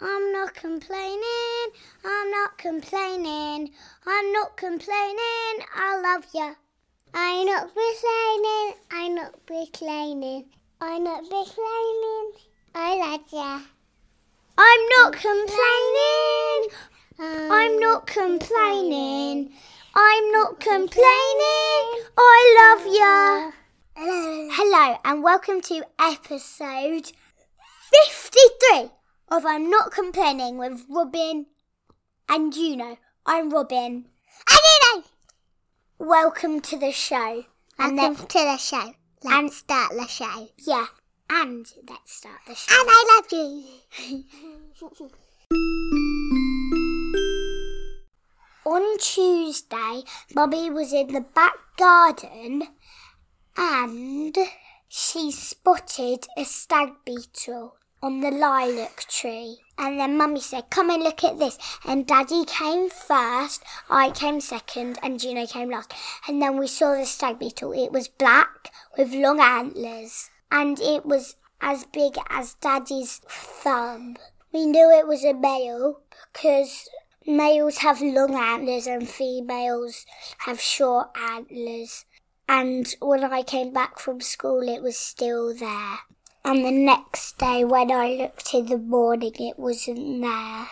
I'm not complaining. I'm not complaining. I'm not complaining. I love ya. I'm not complaining. I'm not complaining. I'm not complaining. I love ya. I'm not complaining. I'm not complaining. I'm not complaining. I love ya. Hello, and welcome to episode 53 of I'm Not Complaining with Robin and Juno. I'm Robin. And Juno! Welcome to the show. And Welcome to the show. Let's and- start the show. yeah, and let's start the show. And I love you. On Tuesday, Bobby was in the back garden and she spotted a stag beetle on the lilac tree. And then Mummy said, Come and look at this. And Daddy came first, I came second, and Juno came last. And then we saw the stag beetle. It was black with long antlers, and it was as big as Daddy's thumb. We knew it was a male because males have long antlers and females have short antlers. And when I came back from school, it was still there. And the next day, when I looked in the morning, it wasn't there.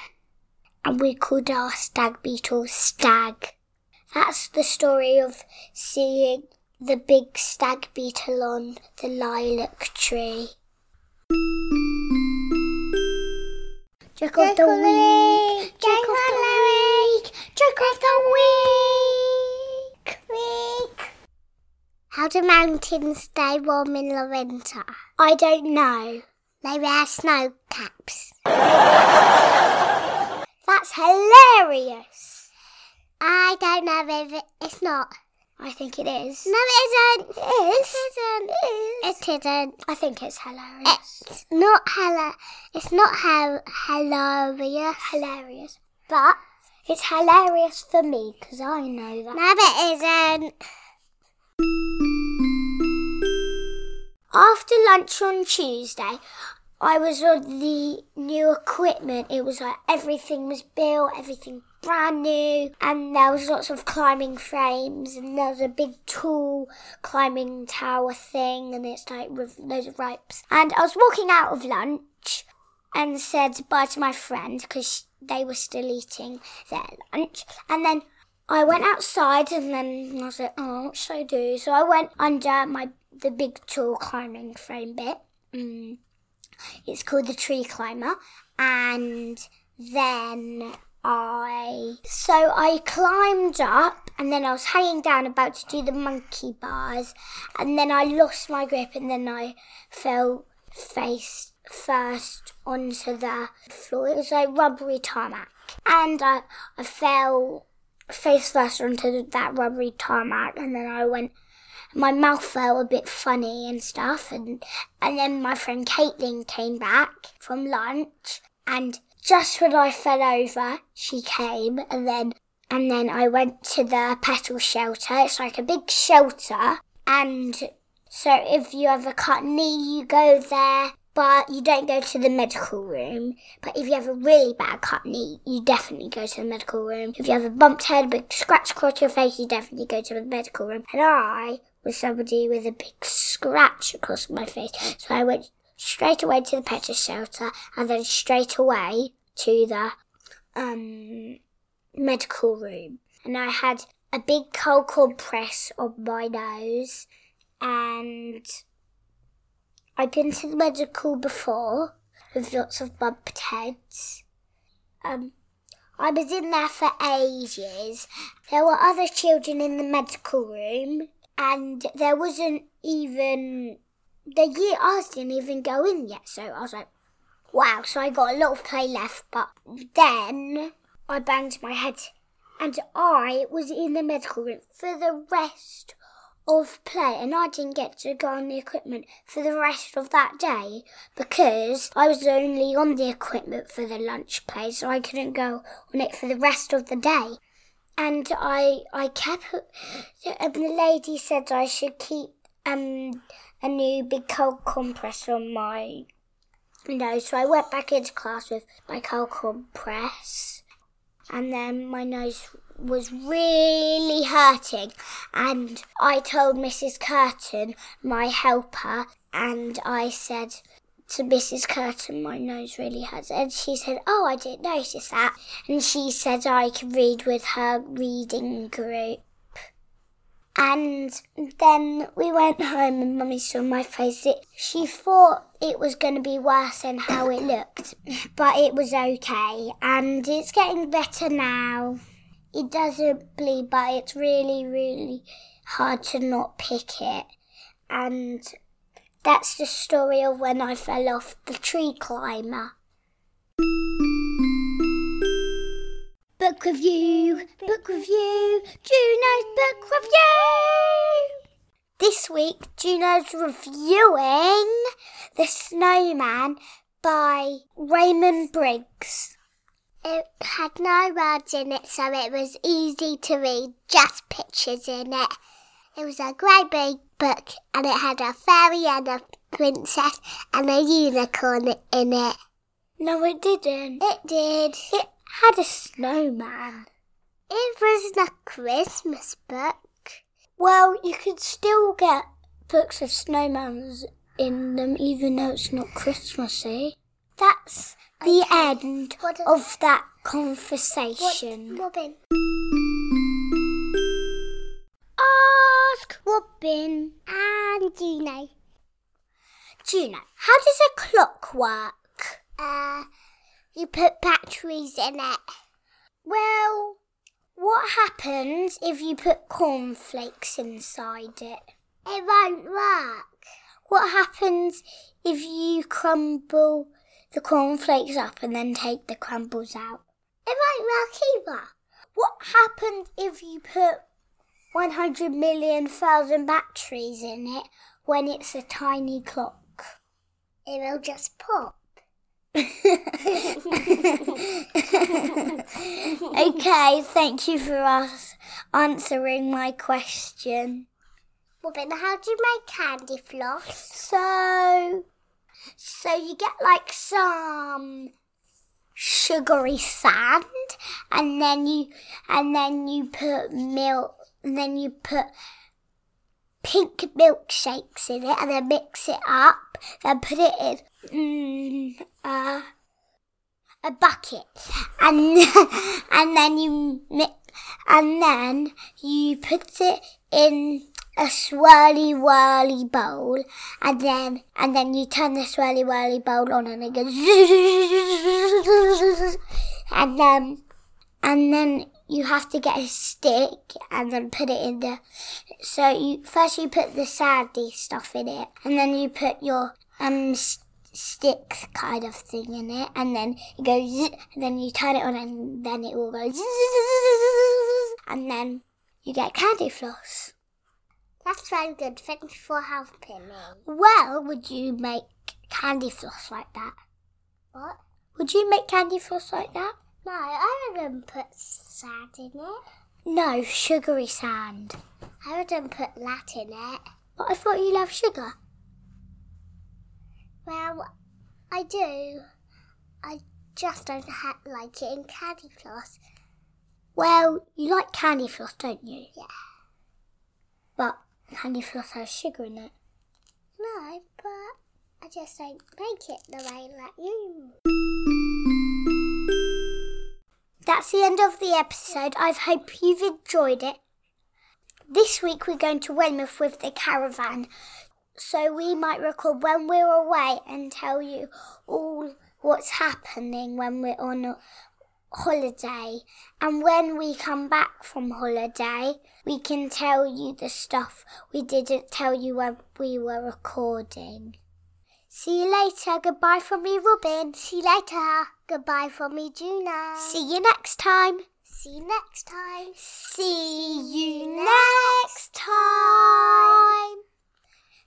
And we called our stag beetle Stag. That's the story of seeing the big stag beetle on the lilac tree. Joke of the week! Joke of the week! Joke of the week! Week! How do mountains stay warm in the winter? I don't know. They wear snow caps. That's hilarious. I don't know if it, it's not. I think it is. No, it isn't. It is. It isn't. It isn't. I think it's hilarious. It's not hella. It's not hel- hilarious. hilarious. But it's hilarious for me because I know that. No, it isn't. After lunch on Tuesday, I was on the new equipment. It was like everything was built, everything brand new, and there was lots of climbing frames, and there was a big tall climbing tower thing, and it's like with loads of ropes. And I was walking out of lunch and said bye to my friend because they were still eating their lunch, and then I went outside and then I was like, oh, what should I do? So I went under my the big tall climbing frame bit. Mm. It's called the tree climber, and then I so I climbed up and then I was hanging down about to do the monkey bars, and then I lost my grip and then I fell face first onto the floor. It was like rubbery tarmac, and I I fell face first onto that rubbery tarmac, and then I went. My mouth felt a bit funny and stuff, and and then my friend Caitlin came back from lunch, and just when I fell over, she came, and then and then I went to the petal shelter. It's like a big shelter, and so if you have a cut knee, you go there, but you don't go to the medical room. But if you have a really bad cut knee, you definitely go to the medical room. If you have a bumped head, big scratch across your face, you definitely go to the medical room. And I was somebody with a big scratch across my face, so I went straight away to the petal shelter and then straight away to the um medical room. And I had a big cold compress on my nose and I'd been to the medical before with lots of bumped heads. Um, I was in there for ages. There were other children in the medical room, and there wasn't even the year ours didn't even go in yet. So I was like, wow. So I got a lot of play left, but then I banged my head, and I was in the medical room for the rest of play and I didn't get to go on the equipment for the rest of that day because I was only on the equipment for the lunch play so I couldn't go on it for the rest of the day. And I I kept and the lady said I should keep um a new big cold compress on my nose so I went back into class with my cold compress, and then my nose was really hurting. And I told Mrs. Curtin, my helper, and I said to Mrs. Curtin, my nose really hurts. And she said, Oh, I didn't notice that. And she said I could read with her reading group. And then we went home and Mummy saw my face. It, she thought it was going to be worse than how it looked, but it was okay. And it's getting better now. It doesn't bleed, but it's really, really hard to not pick it. And that's the story of when I fell off the tree climber. Book review, book review, Juno's book review. This week, Juno's reviewing The Snowman by Raymond Briggs. It had no words in it, so it was easy to read, just pictures in it. It was a great big book, and it had a fairy and a princess and a unicorn in it. No, it didn't. It did. It had a snowman. It wasn't a Christmas book. Well, you could still get books with snowmans in them, even though it's not Christmassy. That's the Okay. end What of that What, conversation. Robin? Ask Robin. And know, Juno, how does a clock work? uh, you put batteries in it. Well, what happens if you put cornflakes inside it? It won't work. What happens if you crumble the cornflakes up and then take the crumbles out? It won't work either. What happens if you put 100 million thousand batteries in it when it's a tiny clock? It will just pop. okay, thank you for us answering my question. Well, then how do you make candy floss? So, so you get like some sugary sand, and then you, and then you put milk, and then you put pink milkshakes in it, and then mix it up, then put it in mm, uh, a bucket, and and then you mix, and then you put it in a swirly whirly bowl and then and then you turn the swirly whirly bowl on and it goes and then and then you have to get a stick and then put it in the so you first you put the sandy stuff in it and then you put your um stick kind of thing in it and then it goes and then you turn it on and then it will go and then you get candy floss That's very good. Thanks for helping me. Well, would you make candy floss like that? What? Would you make candy floss like that? No, I wouldn't put sand in it. No, sugary sand. I wouldn't put that in it. But I thought you loved sugar. Well, I do. I just don't like it in candy floss. Well, you like candy floss, don't you? Yeah. But candy floss has sugar in it. No, but I just don't make it the way that you. That's the end of the episode. I hope you've enjoyed it. This week we're going to Weymouth with the caravan. So we might record when we're away and tell you all what's happening when we're on holiday. And when we come back from holiday, we can tell you the stuff we didn't tell you when we were recording. See you later. Goodbye from me, Robin. See you later. Goodbye from me, Juno. See you next time. See you next time. See you next time.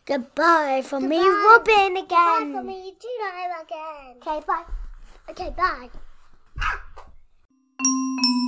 Goodbye from me, Goodbye. Robin Goodbye again. from me, Juno again. Okay, bye. Okay, bye. Thank you.